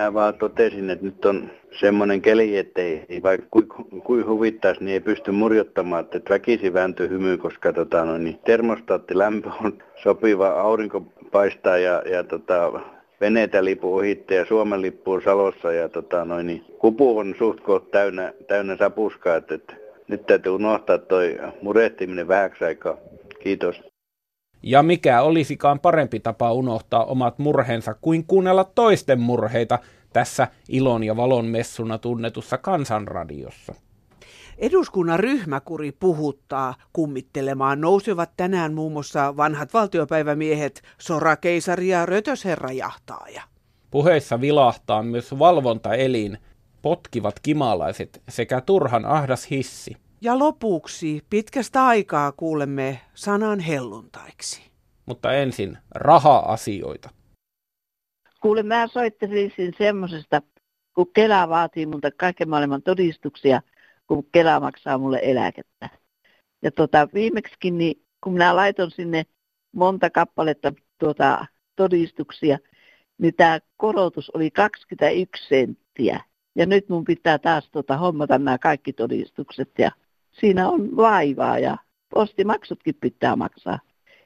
mä vaan totesin, että nyt on semmoinen keli, että ei, vaikka kuin kui huvittaisi, niin ei pysty murjottamaan, että väkisi vääntyy hymy, koska tota, no, niin termostaattilämpö on sopiva, aurinko paistaa ja, ja tota, veneitä lipu ohitte ja Suomen lippu on Salossa ja tota, noin, niin kupu on suht täynnä, täynnä sapuskaa, että, että nyt täytyy unohtaa toi murehtiminen vähäksi aikaa. Kiitos. Ja mikä olisikaan parempi tapa unohtaa omat murheensa kuin kuunnella toisten murheita tässä ilon ja valon messuna tunnetussa kansanradiossa. Eduskunnan ryhmäkuri puhuttaa. Kummittelemaan nousevat tänään muun muassa vanhat valtiopäivämiehet Sorakeisari ja Rötösherra jahtaaja. Puheissa vilahtaa myös valvontaelin, potkivat kimalaiset sekä turhan ahdas hissi. Ja lopuksi pitkästä aikaa kuulemme sanan helluntaiksi. Mutta ensin raha-asioita. Kuule, mä soittelisin semmoisesta, kun Kela vaatii multa kaiken maailman todistuksia, kun Kela maksaa mulle eläkettä. Ja tota, viimeksikin, niin kun minä laiton sinne monta kappaletta tuota, todistuksia, niin tämä korotus oli 21 senttiä. Ja nyt mun pitää taas tuota, hommata nämä kaikki todistukset ja siinä on vaivaa ja postimaksutkin pitää maksaa.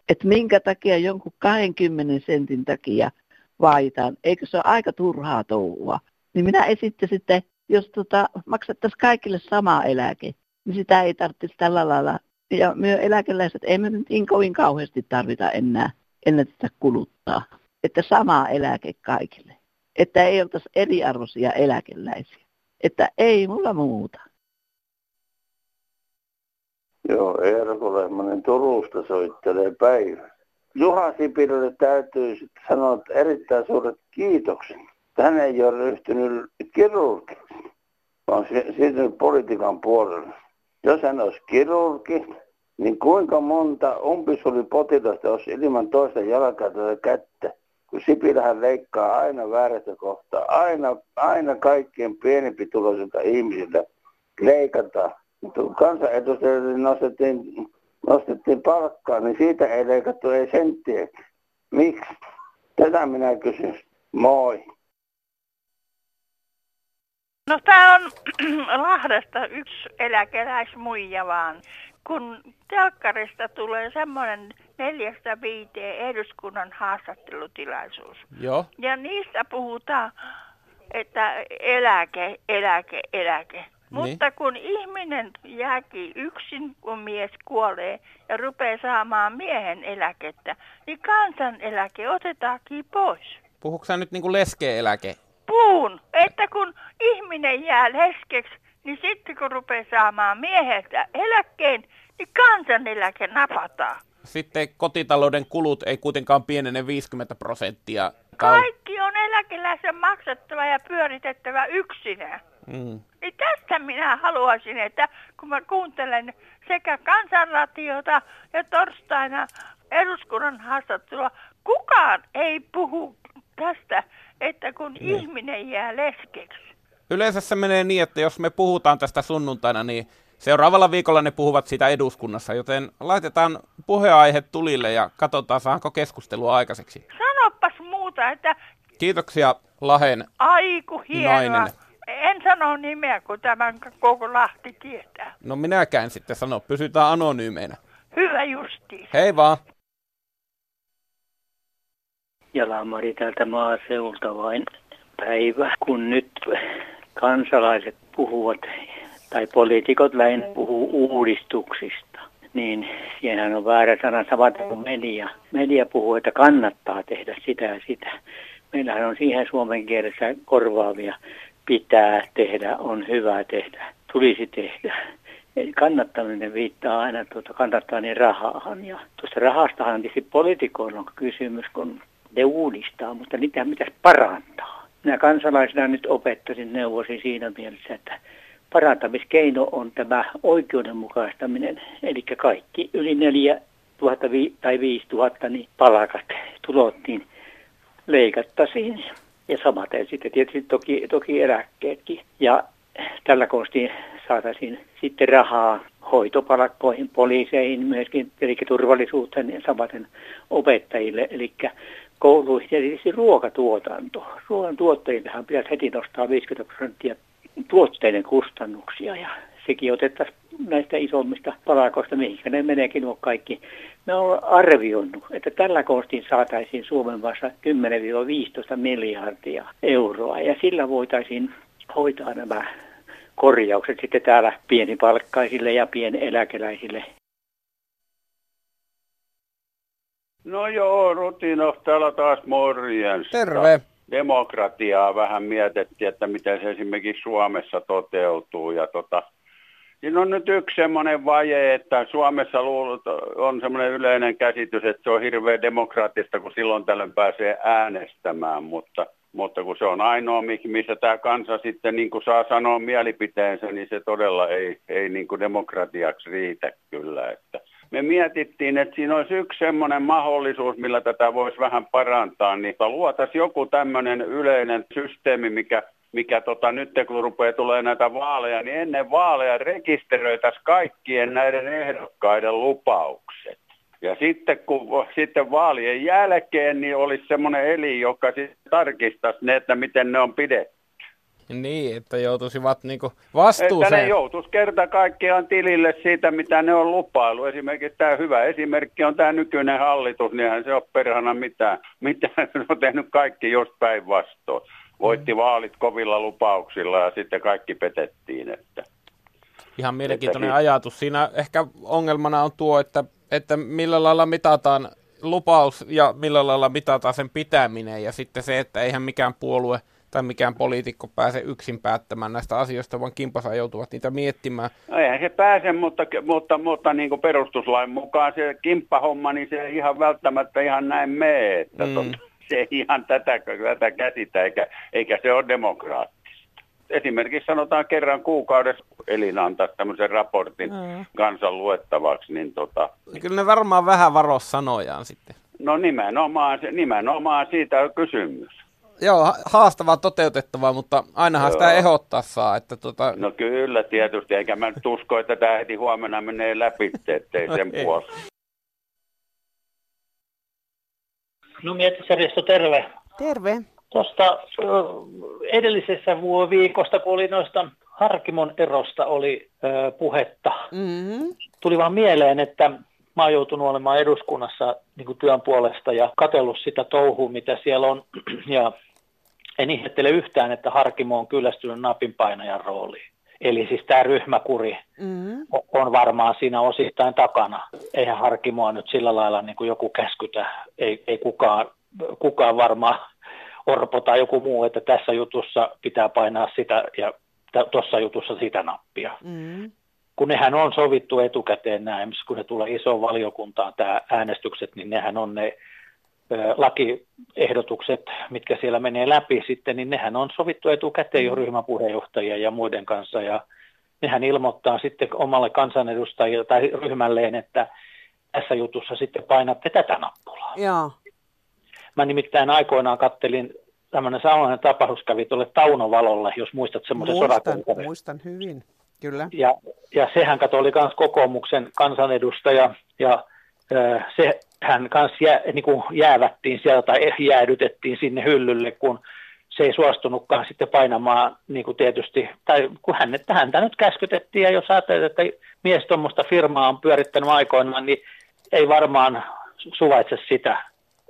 Että minkä takia jonkun 20 sentin takia vaitaan, eikö se ole aika turhaa touhua. Niin minä esittäisin, että jos tota, maksettaisiin kaikille sama eläke, niin sitä ei tarvitsisi tällä lailla. Ja myös eläkeläiset emme nyt niin kovin kauheasti tarvita enää, ennen tätä kuluttaa. Että sama eläke kaikille. Että ei oltaisi eriarvoisia eläkeläisiä. Että ei mulla muuta. Joo, Eerko Lehmanen Turusta soittelee päivä. Juha Sipilälle täytyy sanoa että erittäin suuret kiitokset. Hän ei ole ryhtynyt kirurgiksi, vaan siirtynyt politiikan puolelle. Jos hän olisi kirurgi, niin kuinka monta umpisulipotillasta olisi ilman toista jalkaa tai kättä? Kun Sipilähän leikkaa aina väärästä kohtaa. Aina, aina kaikkien pienempituloisilta ihmisiltä leikataan kansanedustajille nostettiin, nostettiin palkkaa, niin siitä ei leikattu ei senttiä. Miksi? Tätä minä kysyn. Moi. No tämä on Lahdesta yksi eläkeläismuija vaan. Kun telkkarista tulee semmoinen neljästä viiteen eduskunnan haastattelutilaisuus. Joo. Ja niistä puhutaan, että eläke, eläke, eläke. Niin. Mutta kun ihminen jääkin yksin, kun mies kuolee ja rupeaa saamaan miehen eläkettä, niin kansaneläke otetaankin pois. Puhuuko nyt niin kuin leskeeläke? Puun, että kun ihminen jää leskeksi, niin sitten kun rupeaa saamaan mieheltä eläkkeen, niin kansaneläke napataan. Sitten kotitalouden kulut ei kuitenkaan pienene 50 prosenttia. Kaikki on eläkeläisen maksettava ja pyöritettävä yksinään. Mm. Niin tästä minä haluaisin, että kun mä kuuntelen sekä kansanratiota ja torstaina eduskunnan haastattelua, kukaan ei puhu tästä, että kun niin. ihminen jää leskeksi. Yleensä se menee niin, että jos me puhutaan tästä sunnuntaina, niin seuraavalla viikolla ne puhuvat sitä eduskunnassa, joten laitetaan puheenaihe tulille ja katsotaan, saanko keskustelua aikaiseksi. Sanopas muuta, että... Kiitoksia Lahen Aiku nainen. En sano nimeä, kun tämän koko Lahti tietää. No minäkään sitten sano, pysytään anonyymeinä. Hyvä justi. Hei vaan. Jalamari täältä maaseulta vain päivä, kun nyt kansalaiset puhuvat, tai poliitikot lähinnä puhuu uudistuksista, niin siinähän on väärä sana sama kuin media. Media puhuu, että kannattaa tehdä sitä ja sitä. Meillähän on siihen suomen kielessä korvaavia pitää tehdä, on hyvä tehdä, tulisi tehdä. Eli kannattaminen viittaa aina tuota, kannattaa niin rahaan. Ja tuosta rahastahan tietysti poliitikoilla on kysymys, kun ne uudistaa, mutta niitä pitäisi parantaa. Minä kansalaisena nyt opettaisin neuvosi siinä mielessä, että parantamiskeino on tämä oikeudenmukaistaminen, eli kaikki yli 4 000 tai 5 000 niin palkat, tulot, niin leikattaisiin ja samaten sitten tietysti toki, toki eläkkeetkin. Ja tällä konstiin saataisiin sitten rahaa hoitopalakkoihin, poliiseihin myöskin, eli turvallisuuteen ja samaten opettajille. Eli kouluihin ja tietysti ruokatuotanto. Ruoan tuottajillehan pitäisi heti nostaa 50 prosenttia tuotteiden kustannuksia ja sekin otettaisiin näistä isommista palakoista, mihinkä ne meneekin nuo kaikki. Mä olen arvioinut, että tällä kostin saataisiin Suomen vasta 10-15 miljardia euroa ja sillä voitaisiin hoitaa nämä korjaukset sitten täällä pienipalkkaisille ja pieneläkeläisille. No joo, Rutinov täällä taas morjens. Terve. Demokratiaa vähän mietittiin, että miten se esimerkiksi Suomessa toteutuu. Ja tota, Siinä on nyt yksi semmoinen vaje, että Suomessa luulut, on semmoinen yleinen käsitys, että se on hirveän demokraattista, kun silloin tällöin pääsee äänestämään, mutta, mutta kun se on ainoa, missä tämä kansa sitten niin kuin saa sanoa mielipiteensä, niin se todella ei, ei niin kuin demokratiaksi riitä kyllä. Että me mietittiin, että siinä olisi yksi semmoinen mahdollisuus, millä tätä voisi vähän parantaa, niin luotaisiin joku tämmöinen yleinen systeemi, mikä mikä tota, nyt kun rupeaa tulee näitä vaaleja, niin ennen vaaleja rekisteröitäisiin kaikkien näiden ehdokkaiden lupaukset. Ja sitten kun sitten vaalien jälkeen, niin olisi semmoinen eli, joka sitten tarkistaisi ne, että miten ne on pidetty. Niin, että joutuisivat niinku vastuuseen. Että ne joutuisi kerta kaikkiaan tilille siitä, mitä ne on lupailu. Esimerkiksi tämä hyvä esimerkki on tämä nykyinen hallitus, niin se on perhana mitään. Mitään ne on tehnyt kaikki just päinvastoin voitti vaalit kovilla lupauksilla ja sitten kaikki petettiin. Että, Ihan mielenkiintoinen että, ajatus. Siinä ehkä ongelmana on tuo, että, että millä lailla mitataan lupaus ja millä lailla mitataan sen pitäminen ja sitten se, että eihän mikään puolue tai mikään poliitikko pääse yksin päättämään näistä asioista, vaan kimpasa joutuvat niitä miettimään. No eihän se pääse, mutta, mutta, mutta niin kuin perustuslain mukaan se kimppahomma, niin se ihan välttämättä ihan näin mene. Että mm. tot, se ei ihan tätä, tätä käsitä, eikä, eikä se ole demokraattista. Esimerkiksi sanotaan kerran kuukaudessa elin antaa tämmöisen raportin mm. kansan luettavaksi. Niin tota... Kyllä ne varmaan vähän varo sanojaan sitten. No nimenomaan, nimenomaan siitä on kysymys. Joo, haastavaa toteutettavaa, mutta ainahan Joo. sitä ehdottaa saa. Että tota... No kyllä tietysti, eikä mä nyt usko, että tämä heti huomenna menee läpi, ettei sen puolesta. No mietissä Risto, terve. Terve. Tuosta edellisessä viikosta, kun oli noista Harkimon erosta oli ö, puhetta, mm-hmm. tuli vaan mieleen, että mä oon joutunut olemaan eduskunnassa niin työn puolesta ja katsellut sitä touhua, mitä siellä on. Ja en ihmettele yhtään, että Harkimo on kyllästynyt napinpainajan rooliin. Eli siis tämä ryhmäkuri mm-hmm. on varmaan siinä osittain takana. Eihän Harkimoa nyt sillä lailla niin kuin joku käskytä, ei, ei kukaan, kukaan varmaan Orpo tai joku muu, että tässä jutussa pitää painaa sitä ja tuossa jutussa sitä nappia. Mm-hmm. Kun nehän on sovittu etukäteen näin, kun ne tulee isoon valiokuntaan, tämä äänestykset, niin nehän on ne lakiehdotukset, mitkä siellä menee läpi sitten, niin nehän on sovittu etukäteen jo mm. ryhmäpuheenjohtajien ja muiden kanssa, ja nehän ilmoittaa sitten omalle kansanedustajille tai ryhmälleen, että tässä jutussa sitten painatte tätä nappulaa. Joo. Mä nimittäin aikoinaan kattelin tämmöinen samanlainen tapaus kävi tuolle Taunovalolle, jos muistat semmoisen muistan, muistan hyvin, kyllä. Ja, ja sehän kato oli myös kokoomuksen kansanedustaja, ja hän kanssa jää, niin kuin jäävättiin sieltä tai jäädytettiin sinne hyllylle, kun se ei suostunutkaan sitten painamaan niin kuin tietysti, tai kun hän, häntä nyt käskytettiin, ja jos ajattelet, että mies tuommoista firmaa on pyörittänyt aikoinaan, niin ei varmaan suvaitse sitä,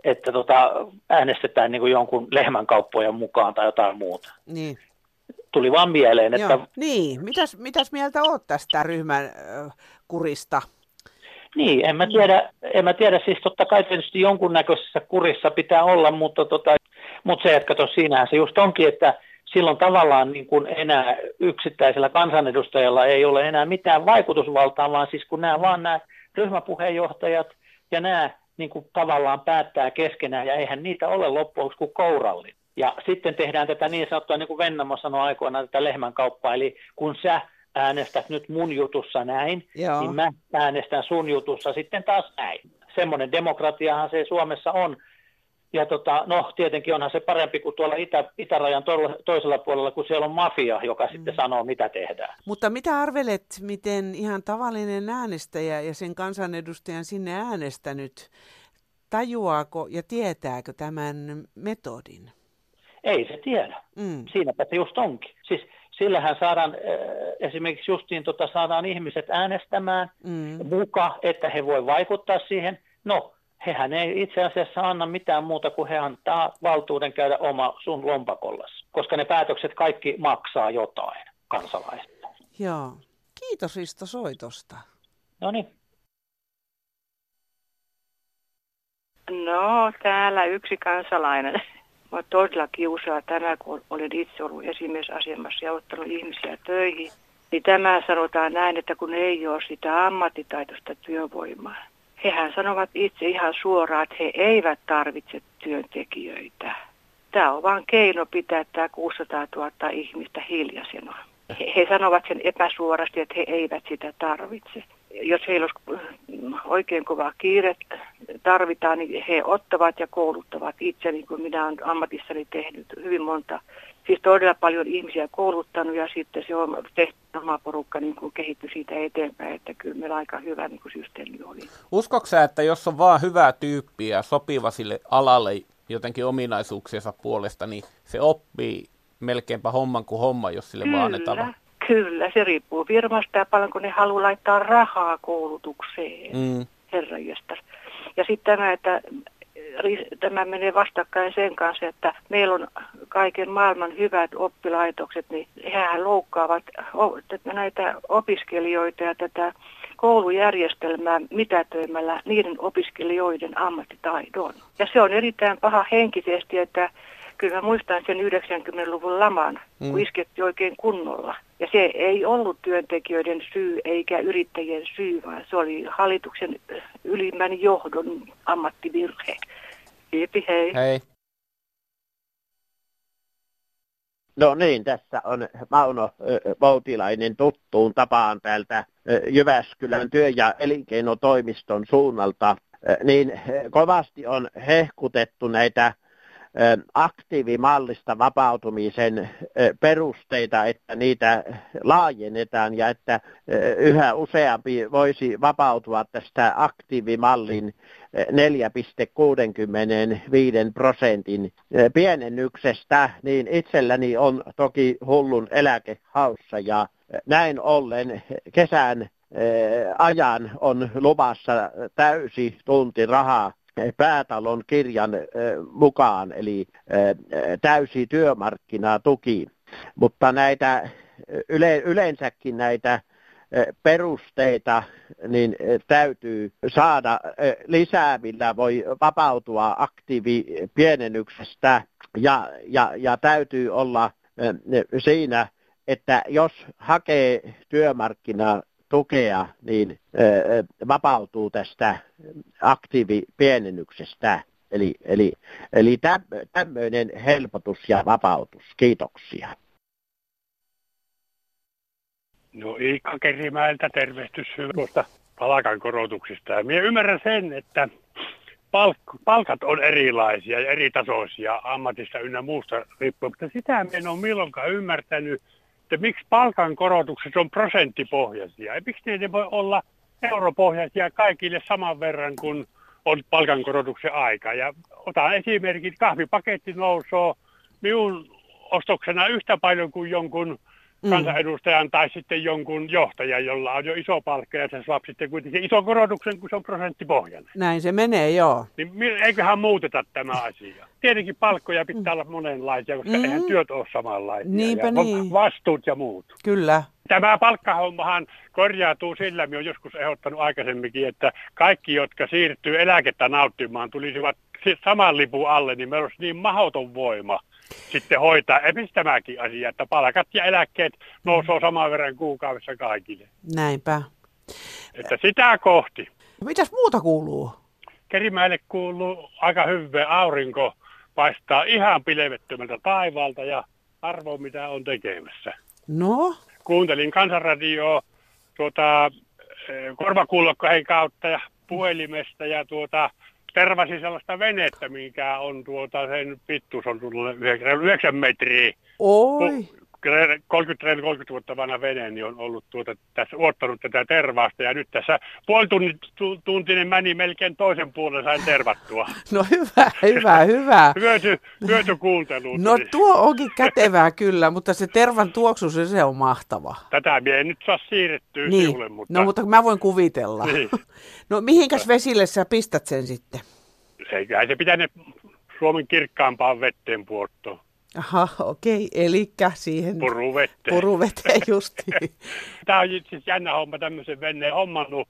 että tota, äänestetään niin kuin jonkun lehmänkauppojen mukaan tai jotain muuta. Niin. Tuli vaan mieleen, että... Joo. Niin, mitäs, mitäs mieltä oot tästä ryhmän äh, kurista? Niin, en mä tiedä, en mä tiedä. Siis totta kai tietysti jonkunnäköisessä kurissa pitää olla, mutta, tota, mutta se, että tos, siinähän se just onkin, että silloin tavallaan niin kuin enää yksittäisellä kansanedustajalla ei ole enää mitään vaikutusvaltaa, vaan siis kun nämä vaan nämä ryhmäpuheenjohtajat ja nämä niin kuin tavallaan päättää keskenään, ja eihän niitä ole loppujen kuin kourallin. Ja sitten tehdään tätä niin sanottua, niin kuin Vennamo sanoi aikoinaan, tätä lehmänkauppaa, eli kun sä äänestät nyt mun jutussa näin, Joo. niin mä äänestän sun jutussa sitten taas näin. Semmoinen demokratiahan se Suomessa on. Ja tota, no tietenkin onhan se parempi kuin tuolla itä, itärajan toisella puolella, kun siellä on mafia, joka mm. sitten sanoo, mitä tehdään. Mutta mitä arvelet, miten ihan tavallinen äänestäjä ja sen kansanedustajan sinne äänestänyt tajuaako ja tietääkö tämän metodin? Ei se tiedä. Mm. Siinäpä se just onkin. Siis sillähän saadaan esimerkiksi justiin tota, saadaan ihmiset äänestämään mm. muka, että he voi vaikuttaa siihen. No, hehän ei itse asiassa anna mitään muuta kuin he antaa valtuuden käydä oma sun lompakollas, koska ne päätökset kaikki maksaa jotain kansalaista. Joo. Kiitos Risto soitosta. No niin. No, täällä yksi kansalainen. Mä todella kiusaa tänään, kun olen itse ollut esimiesasemassa ja ottanut ihmisiä töihin. Niin tämä sanotaan näin, että kun ei ole sitä ammattitaitoista työvoimaa. Hehän sanovat itse ihan suoraan, että he eivät tarvitse työntekijöitä. Tämä on vain keino pitää tämä 600 000 ihmistä hiljaisena. He, he sanovat sen epäsuorasti, että he eivät sitä tarvitse. Jos heillä olisi oikein kova kiire tarvitaan, niin he ottavat ja kouluttavat itse, niin kuin minä olen ammatissani tehnyt hyvin monta siis todella paljon ihmisiä kouluttanut ja sitten se on tehty oma porukka niin kuin kehittyi siitä eteenpäin, että kyllä meillä aika hyvä niin kuin systeemi oli. Uskoksa, että jos on vaan hyvää tyyppiä sopiva sille alalle jotenkin ominaisuuksiensa puolesta, niin se oppii melkeinpä homman kuin homma, jos sille kyllä, vaan annetaan. Kyllä, se riippuu firmasta ja paljon kun ne haluaa laittaa rahaa koulutukseen, mm. herranjestas. Ja sitten tämä, että tämä menee vastakkain sen kanssa, että meillä on kaiken maailman hyvät oppilaitokset, niin hehän loukkaavat näitä opiskelijoita ja tätä koulujärjestelmää mitätöimällä niiden opiskelijoiden ammattitaidon. Ja se on erittäin paha henkisesti, että kyllä mä muistan sen 90-luvun laman, mm. kun isketti oikein kunnolla. Ja se ei ollut työntekijöiden syy eikä yrittäjien syy, vaan se oli hallituksen ylimmän johdon ammattivirhe. Kiitos, hei. Hei. No niin, tässä on Mauno Voutilainen tuttuun tapaan täältä Jyväskylän työ- ja elinkeinotoimiston suunnalta. Niin kovasti on hehkutettu näitä aktiivimallista vapautumisen perusteita, että niitä laajennetaan ja että yhä useampi voisi vapautua tästä aktiivimallin 4,65 prosentin pienennyksestä, niin itselläni on toki hullun eläkehaussa ja näin ollen kesän ajan on luvassa täysi tunti rahaa päätalon kirjan mukaan, eli täysi työmarkkinatuki. Mutta näitä yle, yleensäkin näitä perusteita niin täytyy saada lisää, millä voi vapautua aktiivipienennyksestä ja, ja, ja täytyy olla siinä, että jos hakee työmarkkina tukea, niin vapautuu tästä aktiivipienennyksestä. Eli, eli, eli tämmöinen helpotus ja vapautus. Kiitoksia. No Iikka Kerimäeltä tervehtys tuosta palkankorotuksista. Ja minä ymmärrän sen, että palk- palkat on erilaisia ja eri tasoisia ammatista ynnä muusta riippuen, mutta sitä en ole milloinkaan ymmärtänyt, että miksi palkankorotukset on prosenttipohjaisia. Ja miksi ne voi olla europohjaisia kaikille saman verran kuin on palkankorotuksen aika. Ja otan esimerkin, kahvipaketti nousee minun ostoksena yhtä paljon kuin jonkun mm. kansanedustajan tai sitten jonkun johtajan, jolla on jo iso palkka ja se saa sitten kuitenkin ison korotuksen, kun se on prosenttipohjainen. Näin se menee, joo. Niin eiköhän muuteta tämä asia. Tietenkin palkkoja pitää olla monenlaisia, koska mm. eihän työt ole samanlaisia. Niinpä ja niin. Vastuut ja muut. Kyllä. Tämä palkkahommahan korjautuu sillä, minä olen joskus ehdottanut aikaisemminkin, että kaikki, jotka siirtyy eläkettä nauttimaan, tulisivat saman lipun alle, niin meillä olisi niin mahdoton voima sitten hoitaa esimerkiksi tämäkin asia, että palkat ja eläkkeet nousee saman verran kuukaudessa kaikille. Näinpä. Että sitä kohti. Mitäs muuta kuuluu? Kerimäelle kuuluu aika hyvä aurinko, paistaa ihan pilvettömältä taivaalta ja arvo mitä on tekemässä. No? Kuuntelin kansanradioa tuota, eh, korvakuulokkojen kautta ja puhelimesta ja tuota, tervasi sellaista venettä, mikä on tuota, sen pittuus on tullut 9 metriä. Oi. 30 vuotta vanha vene niin on ollut tuota, tässä uottanut tätä tervasta ja nyt tässä puolituntinen meni melkein toisen puolen sain tervattua. No hyvä, hyvä, hyvä. hyöty, hyöty kuuntelu. No tuo onkin kätevää kyllä, mutta se tervan tuoksu, se, se on mahtava. Tätä me ei nyt saa siirrettyä niin. siulle, mutta... No mutta mä voin kuvitella. Niin. No mihinkäs vesille sä pistät sen sitten? Eiköhän se pitää ne Suomen kirkkaampaan vetteen puottoon. Aha, okei. Eli siihen... Puruvetteen. Puruvetteen justiin. Tämä on siis jännä homma tämmöisen veneen hommannut,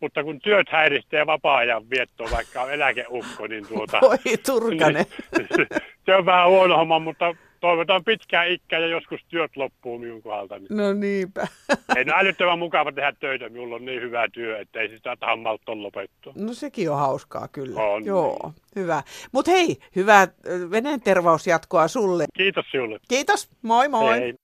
mutta kun työt häiristää vapaa-ajan viettoa, vaikka on eläkeukko, niin tuota... Oi turkane. Niin, se on vähän huono homma, mutta toivotaan pitkää ikkää ja joskus työt loppuu minun kohdaltani. No niinpä. Ei no älyttömän mukava tehdä töitä, minulla on niin hyvä työ, että ei sitä hammalta lopettua. No sekin on hauskaa kyllä. On. Joo, niin. hyvä. Mutta hei, hyvää veneen tervausjatkoa sulle. Kiitos sinulle. Kiitos, moi moi. Hei.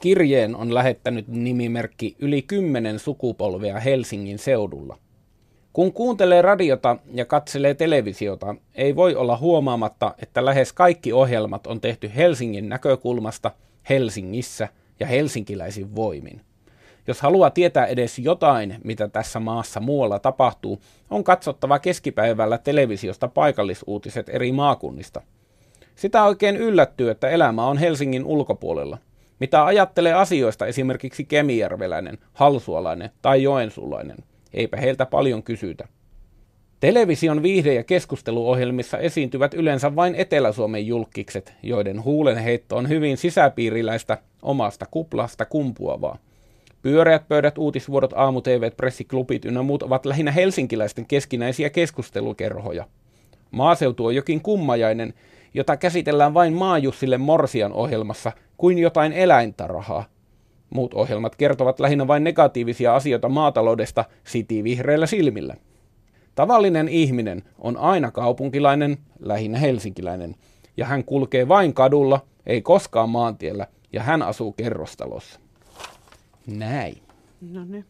Kirjeen on lähettänyt nimimerkki yli kymmenen sukupolvea Helsingin seudulla. Kun kuuntelee radiota ja katselee televisiota, ei voi olla huomaamatta, että lähes kaikki ohjelmat on tehty Helsingin näkökulmasta, Helsingissä ja helsinkiläisin voimin. Jos haluaa tietää edes jotain, mitä tässä maassa muualla tapahtuu, on katsottava keskipäivällä televisiosta paikallisuutiset eri maakunnista. Sitä oikein yllättyy, että elämä on Helsingin ulkopuolella. Mitä ajattelee asioista esimerkiksi kemijärveläinen, halsualainen tai joensuulainen – eipä heiltä paljon kysytä. Television viihde- ja keskusteluohjelmissa esiintyvät yleensä vain Etelä-Suomen julkikset, joiden huulenheitto on hyvin sisäpiiriläistä, omasta kuplasta kumpuavaa. Pyöreät pöydät, uutisvuodot, aamu pressiklubit ynnä muut ovat lähinnä helsinkiläisten keskinäisiä keskustelukerhoja. Maaseutu on jokin kummajainen, jota käsitellään vain Maajussille Morsian ohjelmassa kuin jotain eläintarahaa, Muut ohjelmat kertovat lähinnä vain negatiivisia asioita maataloudesta vihreillä silmillä. Tavallinen ihminen on aina kaupunkilainen, lähinnä helsinkiläinen, ja hän kulkee vain kadulla, ei koskaan maantiellä, ja hän asuu kerrostalossa. Näin. No niin.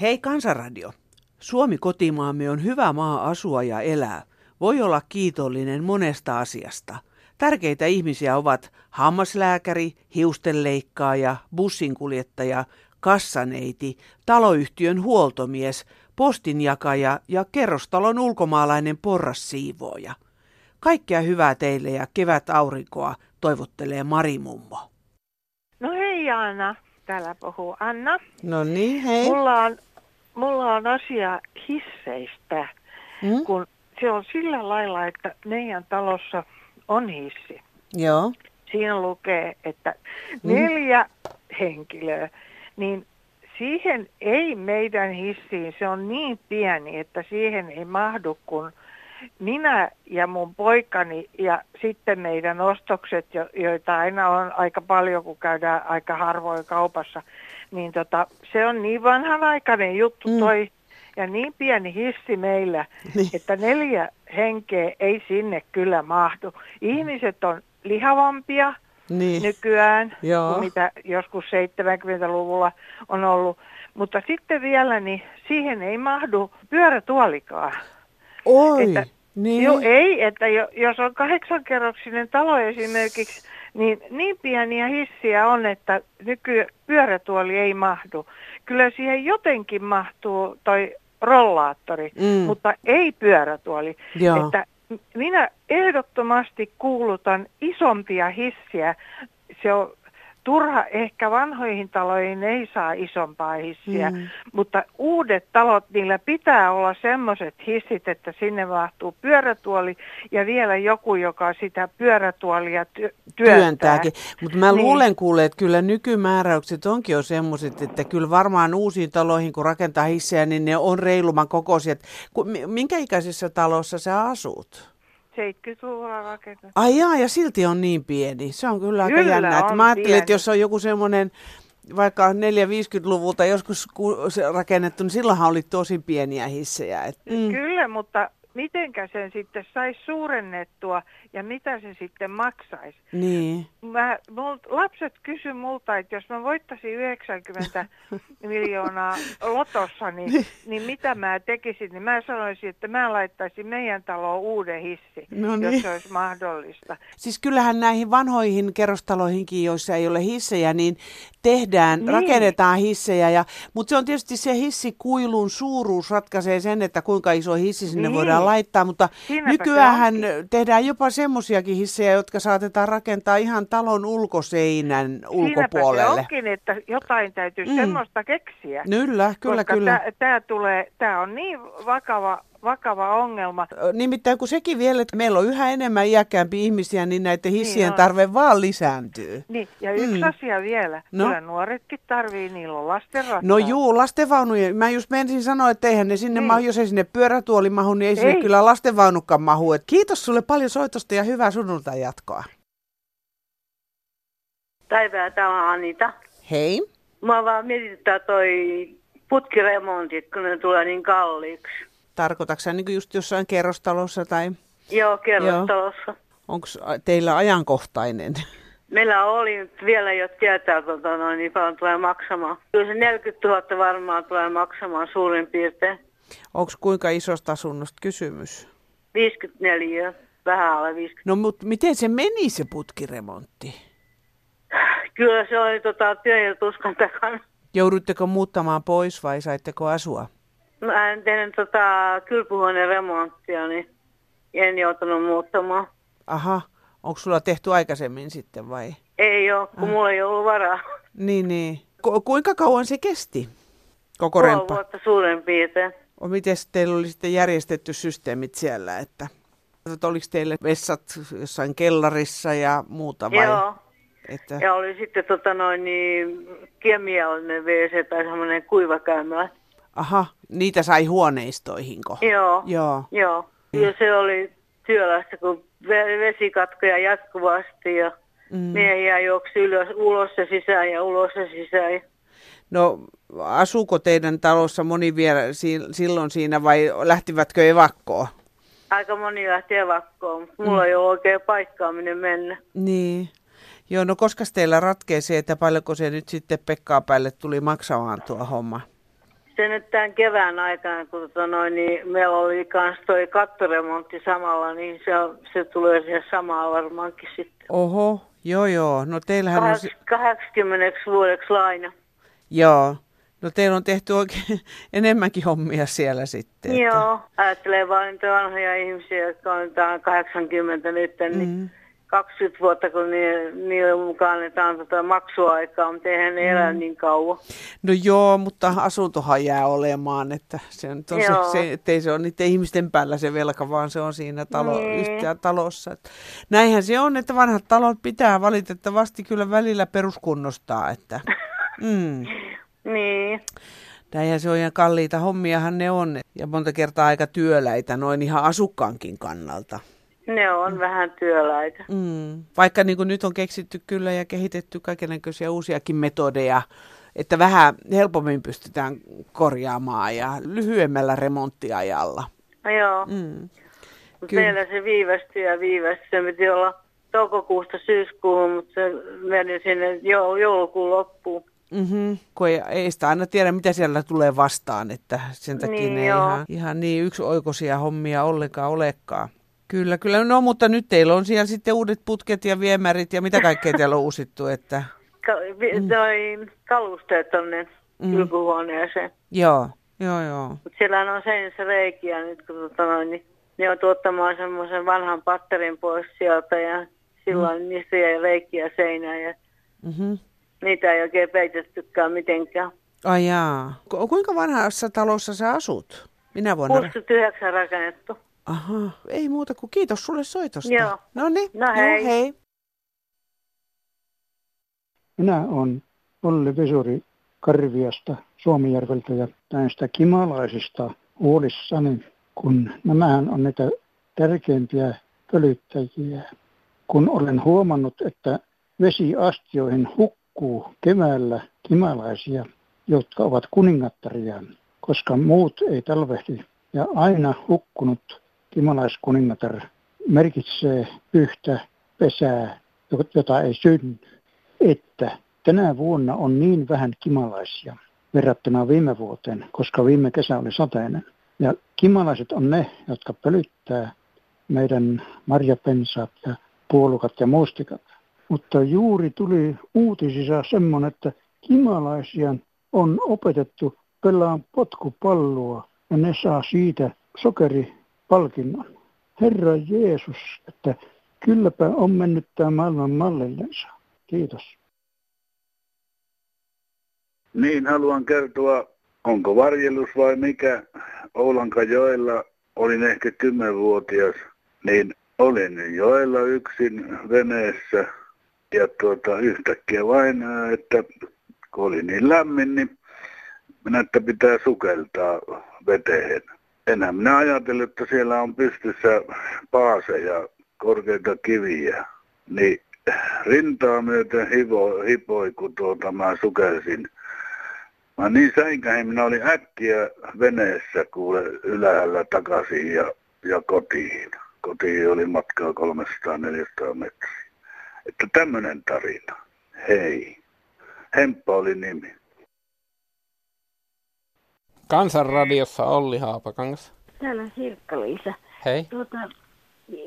Hei Kansanradio. Suomi kotimaamme on hyvä maa asua ja elää. Voi olla kiitollinen monesta asiasta – Tärkeitä ihmisiä ovat hammaslääkäri, hiustenleikkaaja, bussinkuljettaja, kassaneiti, taloyhtiön huoltomies, postinjakaja ja kerrostalon ulkomaalainen porrassiivooja. Kaikkea hyvää teille ja kevät aurinkoa toivottelee Mari Mummo. No hei Anna, täällä puhuu Anna. No niin, hei. Mulla on, mulla on asia hisseistä, mm? kun se on sillä lailla, että meidän talossa – on hissi. Joo. Siinä lukee, että mm. neljä mm. henkilöä, niin siihen ei meidän hissiin, se on niin pieni, että siihen ei mahdu kuin minä ja mun poikani ja sitten meidän ostokset, joita aina on aika paljon, kun käydään aika harvoin kaupassa, niin tota, se on niin vanhanaikainen juttu mm. toi ja niin pieni hissi meillä, niin. että neljä henkeä ei sinne kyllä mahdu. Ihmiset on lihavampia niin. nykyään Joo. kuin mitä joskus 70-luvulla on ollut. Mutta sitten vielä, niin siihen ei mahdu pyörätuolikaan. Oi, että, niin. Jo, ei, että jo, jos on kahdeksankerroksinen talo esimerkiksi, niin niin pieniä hissiä on, että nyky pyörätuoli ei mahdu. Kyllä siihen jotenkin mahtuu toi rollaattori, mm. mutta ei pyörätuoli. Joo. Että minä ehdottomasti kuulutan isompia hissiä. Se on turha, ehkä vanhoihin taloihin ei saa isompaa hissiä, mm. mutta uudet talot, niillä pitää olla semmoiset hissit, että sinne mahtuu pyörätuoli ja vielä joku, joka sitä pyörätuolia ty- työntää. Työntääkin. Mutta mä niin. luulen kuule, että kyllä nykymääräykset onkin jo semmoiset, että kyllä varmaan uusiin taloihin, kun rakentaa hissejä, niin ne on reiluman kokoiset. Minkä ikäisessä talossa sä asut? 70-luvulla rakennettu. Ai jaa, ja silti on niin pieni. Se on kyllä, kyllä aika jännä. Että mä ajattelin, pieni. että jos on joku semmoinen vaikka 4-50-luvulta joskus rakennettu, niin silloinhan oli tosi pieniä hissejä. Et, mm. Kyllä, mutta mitenkä sen sitten saisi suurennettua ja mitä se sitten maksaisi. Niin. Mä, mult, lapset kysy multa, että jos mä voittaisin 90 miljoonaa lotossa, niin, niin mitä mä tekisin, niin mä sanoisin, että mä laittaisin meidän taloon uuden hissi, no niin. jos se olisi mahdollista. Siis kyllähän näihin vanhoihin kerrostaloihinkin, joissa ei ole hissejä, niin tehdään, niin. rakennetaan hissejä, ja, mutta se on tietysti se hissikuilun suuruus ratkaisee sen, että kuinka iso hissi sinne niin. voidaan laittaa, mutta Siinäpä nykyään tehdään jopa semmoisiakin hissejä, jotka saatetaan rakentaa ihan talon ulkoseinän ulkopuolelle. Siinäpä se onkin, että jotain täytyy mm. semmoista keksiä. Kyllä, kyllä, kyllä. Tämä tulee, tämä on niin vakava vakava ongelma. Nimittäin kun sekin vielä, että meillä on yhä enemmän iäkkäämpiä ihmisiä, niin näiden hissien niin tarve vaan lisääntyy. Niin, ja yksi mm. asia vielä. No. Kyllä nuoretkin tarvii, niillä on lastenrattaat. No juu, lastenvaunuja. Mä just menisin sanoa, että eihän ne sinne niin. mahu, jos ei sinne pyörätuoli mahu, niin ei, ei. sinne kyllä lastenvaunukaan mahu. Et kiitos sulle paljon soitosta ja hyvää sunnuntai jatkoa. Päivää, tämä on Anita. Hei. Mä vaan mietitään toi putkiremontit, kun ne tulee niin kalliiksi. Tarkoitatko niin just jossain kerrostalossa tai? Joo, kerrostalossa. Onko teillä ajankohtainen? Meillä oli vielä, jo tietää, tota, noin, niin paljon tulee maksamaan. Kyllä se 40 000 varmaan tulee maksamaan suurin piirtein. Onko kuinka isosta asunnosta kysymys? 54, vähän alle 50. No mutta miten se meni se putkiremontti? Kyllä se oli tota, työn tuskan takana. Joudutteko muuttamaan pois vai saitteko asua? Mä en tehnyt tota kylpyhuoneen remonttia, niin en joutunut muuttamaan. Aha, onko sulla tehty aikaisemmin sitten vai? Ei ole, kun ah. mulla ei ollut varaa. Niin, niin. Ku- kuinka kauan se kesti? Koko Puoli remppa? vuotta suurin piirtein. Miten teillä oli sitten järjestetty systeemit siellä, että oliko teille vessat jossain kellarissa ja muuta vai? Joo. Että... Ja oli sitten tota noin, niin, kemiallinen WC tai semmoinen kuivakäymälä. Aha, niitä sai huoneistoihinko? Joo. Joo. Joo. Ja se oli työlästä, kun vesikatkoja jatkuvasti ja mm. miehiä juoksi ylös, ulos ja sisään ja ulos ja sisään. No asuuko teidän talossa moni vielä silloin siinä vai lähtivätkö evakkoon? Aika moni lähti evakkoon, mulla mm. ei ole oikein paikkaa minne mennä. Niin. Joo, no koska teillä ratkee se, että paljonko se nyt sitten Pekkaa päälle tuli maksamaan tuo homma? Se nyt tämän kevään aikana, kun tota noin, niin meillä oli myös toi kattoremontti samalla, niin se, se tulee siihen samaan varmaankin sitten. Oho, joo joo. No teillähän Kaheks, on... 80 vuodeksi laina. Joo. No teillä on tehty oikein enemmänkin hommia siellä sitten. Joo, että... ajattelee vain vanhoja ihmisiä, jotka on 80 nyt, niin mm 20 vuotta, kun niille mukaan annetaan tota maksuaikaa, mutta eihän ne elä mm. niin kauan. No joo, mutta asuntohan jää olemaan, että se, on se, se, ettei se ole niiden ihmisten päällä se velka, vaan se on siinä talo, niin. talossa. Että näinhän se on, että vanhat talot pitää valitettavasti kyllä välillä peruskunnostaa. Että, mm. niin. Näinhän se on ihan kalliita hommiahan ne on ja monta kertaa aika työläitä noin ihan asukkaankin kannalta. Ne on mm. vähän työläitä. Mm. Vaikka niin kuin nyt on keksitty kyllä ja kehitetty kaikenlaisia uusiakin metodeja, että vähän helpommin pystytään korjaamaan ja lyhyemmällä remonttiajalla. No joo. Mm. Mutta meillä se viivästyi ja viivästyi. Se piti olla toukokuusta syyskuuhun, mutta se meni sinne joulukuun loppuun. Mm-hmm. Kun ei, ei sitä aina tiedä, mitä siellä tulee vastaan, että sen takia niin, ne ihan, ihan niin yksioikoisia hommia ollenkaan olekaan. Kyllä, kyllä. No mutta nyt teillä on siellä sitten uudet putket ja viemärit ja mitä kaikkea teillä on uusittu, että... Ka- vi- mm. Kalusteet tonne mm. kylpyhuoneeseen. Joo, joo, joo. Mut siellä on seinässä reikiä nyt, kun tota noin, niin ne on tuottamaan semmoisen vanhan patterin pois sieltä ja silloin mm. niistä jäi reikiä seinään ja mm-hmm. niitä ei oikein peitettykään mitenkään. Ai jaa. Kuinka vanhassa talossa sä asut? Minä vuonna? 69 rakennettu. Aha, ei muuta kuin kiitos sulle soitosta. Joo. Noniin. No hei. Joo, hei. Minä olen Olli Vesuri Karviasta Suomijärveltä ja näistä kimalaisista huolissani, kun nämähän on niitä tärkeimpiä pölyttäjiä. Kun olen huomannut, että vesiastioihin hukkuu keväällä kimalaisia, jotka ovat kuningattaria, koska muut ei talvehdi. Ja aina hukkunut kimalaiskuningatar merkitsee yhtä pesää, jota ei synny, että tänä vuonna on niin vähän kimalaisia verrattuna viime vuoteen, koska viime kesä oli sateinen. Ja kimalaiset on ne, jotka pölyttää meidän marjapensaat ja puolukat ja mustikat. Mutta juuri tuli uutisissa semmoinen, että kimalaisia on opetettu pelaamaan potkupalloa ja ne saa siitä sokeripalkinnon. Herra Jeesus, että kylläpä on mennyt tämä maailman mallillensa. Kiitos. Niin, haluan kertoa, onko varjelus vai mikä. Oulankajoella olin ehkä kymmenvuotias, niin olin joella yksin veneessä ja tuota, yhtäkkiä vain, että kun oli niin lämmin, niin minä, että pitää sukeltaa veteen. Enää minä ajattelin, että siellä on pystyssä paaseja, korkeita kiviä. Niin rintaa myöten hipo, hipoi, kun tuota, mä sukelsin. Mä niin säinkäin, minä olin äkkiä veneessä kuule ylhäällä takaisin ja, ja kotiin. Kotiin oli matkaa 300-400 metriä. Että tämmöinen tarina. Hei. Hemppa oli nimi. Kansanradiossa Olli Haapakangas. Täällä Sirkka-Liisa. Hei. Tuota,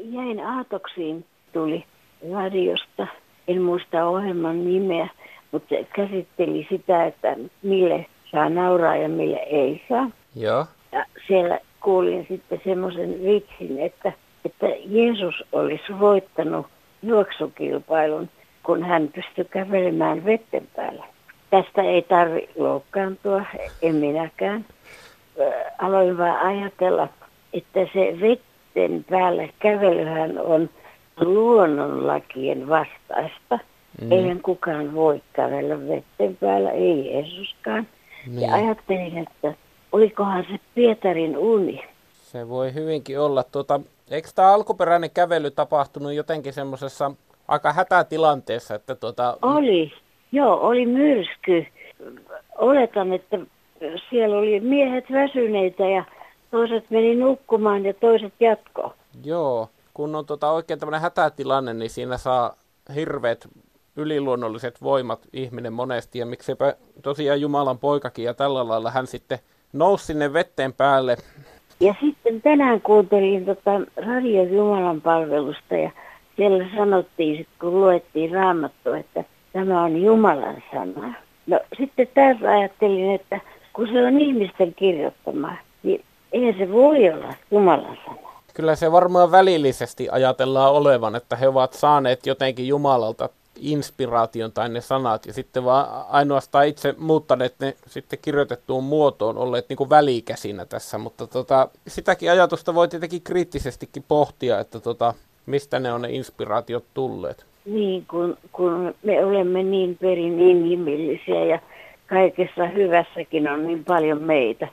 jäin aatoksiin, tuli radiosta. En muista ohjelman nimeä, mutta se käsitteli sitä, että mille saa nauraa ja mille ei saa. Joo. Ja siellä kuulin sitten semmoisen vitsin, että, että Jeesus olisi voittanut juoksukilpailun, kun hän pystyi kävelemään vetten päällä. Tästä ei tarvi loukkaantua, en minäkään. Aloin vaan ajatella, että se vetten päällä kävelyhän on luonnonlakien vastaista. Mm. Eihän kukaan voi kävellä vetten päällä, ei Jeesuskaan. Niin. Ja ajattelin, että olikohan se Pietarin uni. Se voi hyvinkin olla. Tuota, eikö tämä alkuperäinen kävely tapahtunut jotenkin semmoisessa aika hätätilanteessa? Että tuota... Oli, joo, oli myrsky. Oletan, että siellä oli miehet väsyneitä ja toiset meni nukkumaan ja toiset jatko. Joo, kun on tuota oikein tämmöinen hätätilanne, niin siinä saa hirveät yliluonnolliset voimat ihminen monesti. Ja miksipä tosiaan Jumalan poikakin ja tällä lailla hän sitten nousi sinne vetteen päälle. Ja sitten tänään kuuntelin tota Radio Jumalan palvelusta ja siellä sanottiin, sit, kun luettiin raamattua, että tämä on Jumalan sana. No sitten tässä ajattelin, että kun se on ihmisten kirjoittama, niin eihän se voi olla Jumalan sana. Kyllä se varmaan välillisesti ajatellaan olevan, että he ovat saaneet jotenkin Jumalalta inspiraation tai ne sanat ja sitten vaan ainoastaan itse muuttaneet ne sitten kirjoitettuun muotoon olleet niin kuin välikäsinä tässä, mutta tota, sitäkin ajatusta voi tietenkin kriittisestikin pohtia, että tota, mistä ne on ne inspiraatiot tulleet. Niin, kun, kun me olemme niin perin inhimillisiä ja kaikessa hyvässäkin on niin paljon meitä.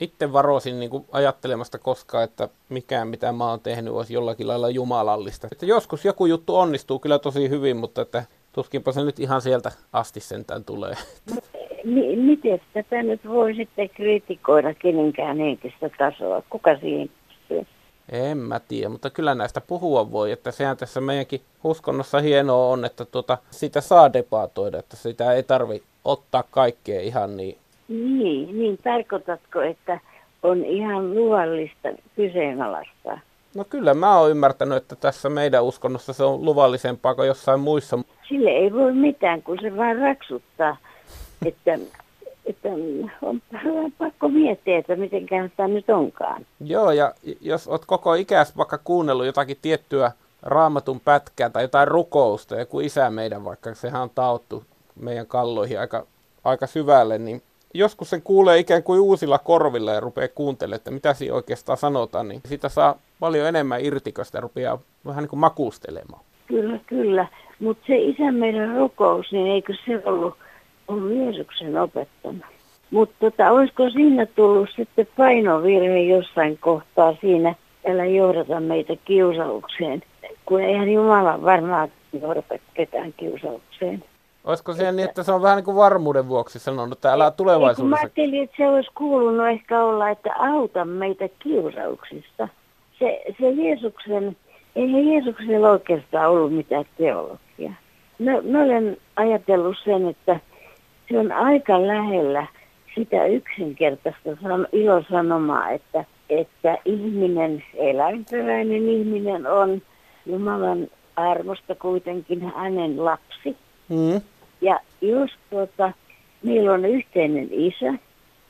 Itse varoisin niin ajattelemasta koskaan, että mikään mitä mä oon tehnyt olisi jollakin lailla jumalallista. Että joskus joku juttu onnistuu kyllä tosi hyvin, mutta että tuskinpa se nyt ihan sieltä asti sentään tulee. M- miten tätä nyt voi sitten kritikoida kenenkään henkistä tasoa? Kuka siihen pystyy? En mä tiedä, mutta kyllä näistä puhua voi, että sehän tässä meidänkin uskonnossa hienoa on, että tuota, sitä saa debatoida, että sitä ei tarvi ottaa kaikkea ihan niin. Niin, niin tarkoitatko, että on ihan luvallista kyseenalaistaa? No kyllä mä oon ymmärtänyt, että tässä meidän uskonnossa se on luvallisempaa kuin jossain muissa. Sille ei voi mitään, kun se vaan raksuttaa, että, että on pakko miettiä, että miten tämä nyt onkaan. Joo, ja jos oot koko ikäis vaikka kuunnellut jotakin tiettyä raamatun pätkää tai jotain rukousta, ja kun isä meidän vaikka, sehän on taottu meidän kalloihin aika, aika syvälle, niin joskus sen kuulee ikään kuin uusilla korvilla ja rupeaa kuuntelemaan, että mitä siinä oikeastaan sanotaan, niin sitä saa paljon enemmän irti, kun sitä rupeaa vähän niin kuin makustelemaan. Kyllä, kyllä. Mutta se isän meidän rukous, niin eikö se ollut, ollut Jeesuksen opettama? Mutta tota, olisiko siinä tullut sitten painovirhe jossain kohtaa siinä, älä johdata meitä kiusaukseen, kun eihän Jumala varmaan johdata ketään kiusaukseen. Olisiko se niin, että se on vähän niin kuin varmuuden vuoksi sanonut, että älä tulevaisuudessa... Mä ajattelin, että se olisi kuulunut ehkä olla, että auta meitä kiusauksista. Se, se Jeesuksen Eihän Jeesuksella oikeastaan ollut mitään teologiaa. Mä, mä olen ajatellut sen, että se on aika lähellä sitä yksinkertaista san- ilosanomaa, että, että ihminen, eläinperäinen ihminen on Jumalan armosta kuitenkin hänen lapsi. Mm. Ja jos tuota, meillä on yhteinen isä,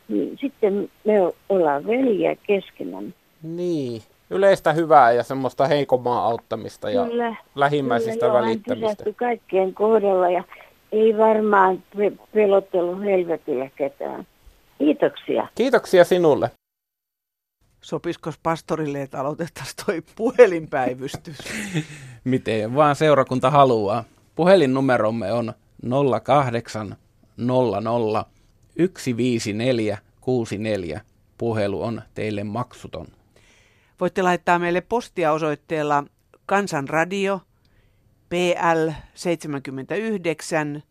niin sitten me ollaan veljiä keskenään. Niin, yleistä hyvää ja semmoista heikommaa auttamista ja Kyllä, lähimmäisistä kyllä, välittämistä. Hän kaikkien kohdalla ja ei varmaan pe- pelottelu helvetillä ketään. Kiitoksia. Kiitoksia sinulle. Sopisiko pastorille, että aloitettaisiin toi puhelinpäivystys? Miten vaan seurakunta haluaa. Puhelinnumeromme on 0800 154 64. Puhelu on teille maksuton. Voitte laittaa meille postia osoitteella Kansanradio PL 79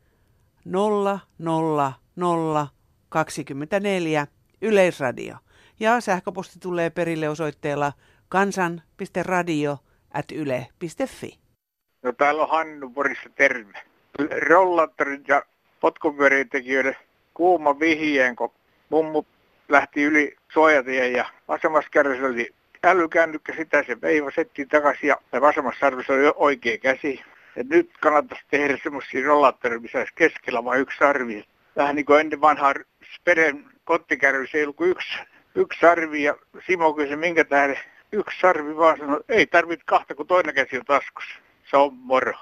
000 24 Yleisradio. Ja sähköposti tulee perille osoitteella kansan.radio at yle.fi. No täällä on Hannu Porissa, terve. Rollaattorin ja potkumyörien tekijöiden kuuma vihjeen, kun mummu lähti yli suojatien ja vasemmassa kädessä oli älykännykkä, sitä se veiva setti takaisin ja vasemmassa sarvessa oli oikea käsi. Et nyt kannattaisi tehdä semmoisia rollaattoreita, missä olisi keskellä vain yksi sarvi. Vähän niin kuin ennen vanhaa Speren kottikärryssä ei ollut kuin yksi, yksi sarvi ja Simo kysyi minkä tähden yksi sarvi vaan sanoi, ei tarvitse kahta kun toinen käsi on taskussa. Se on moro.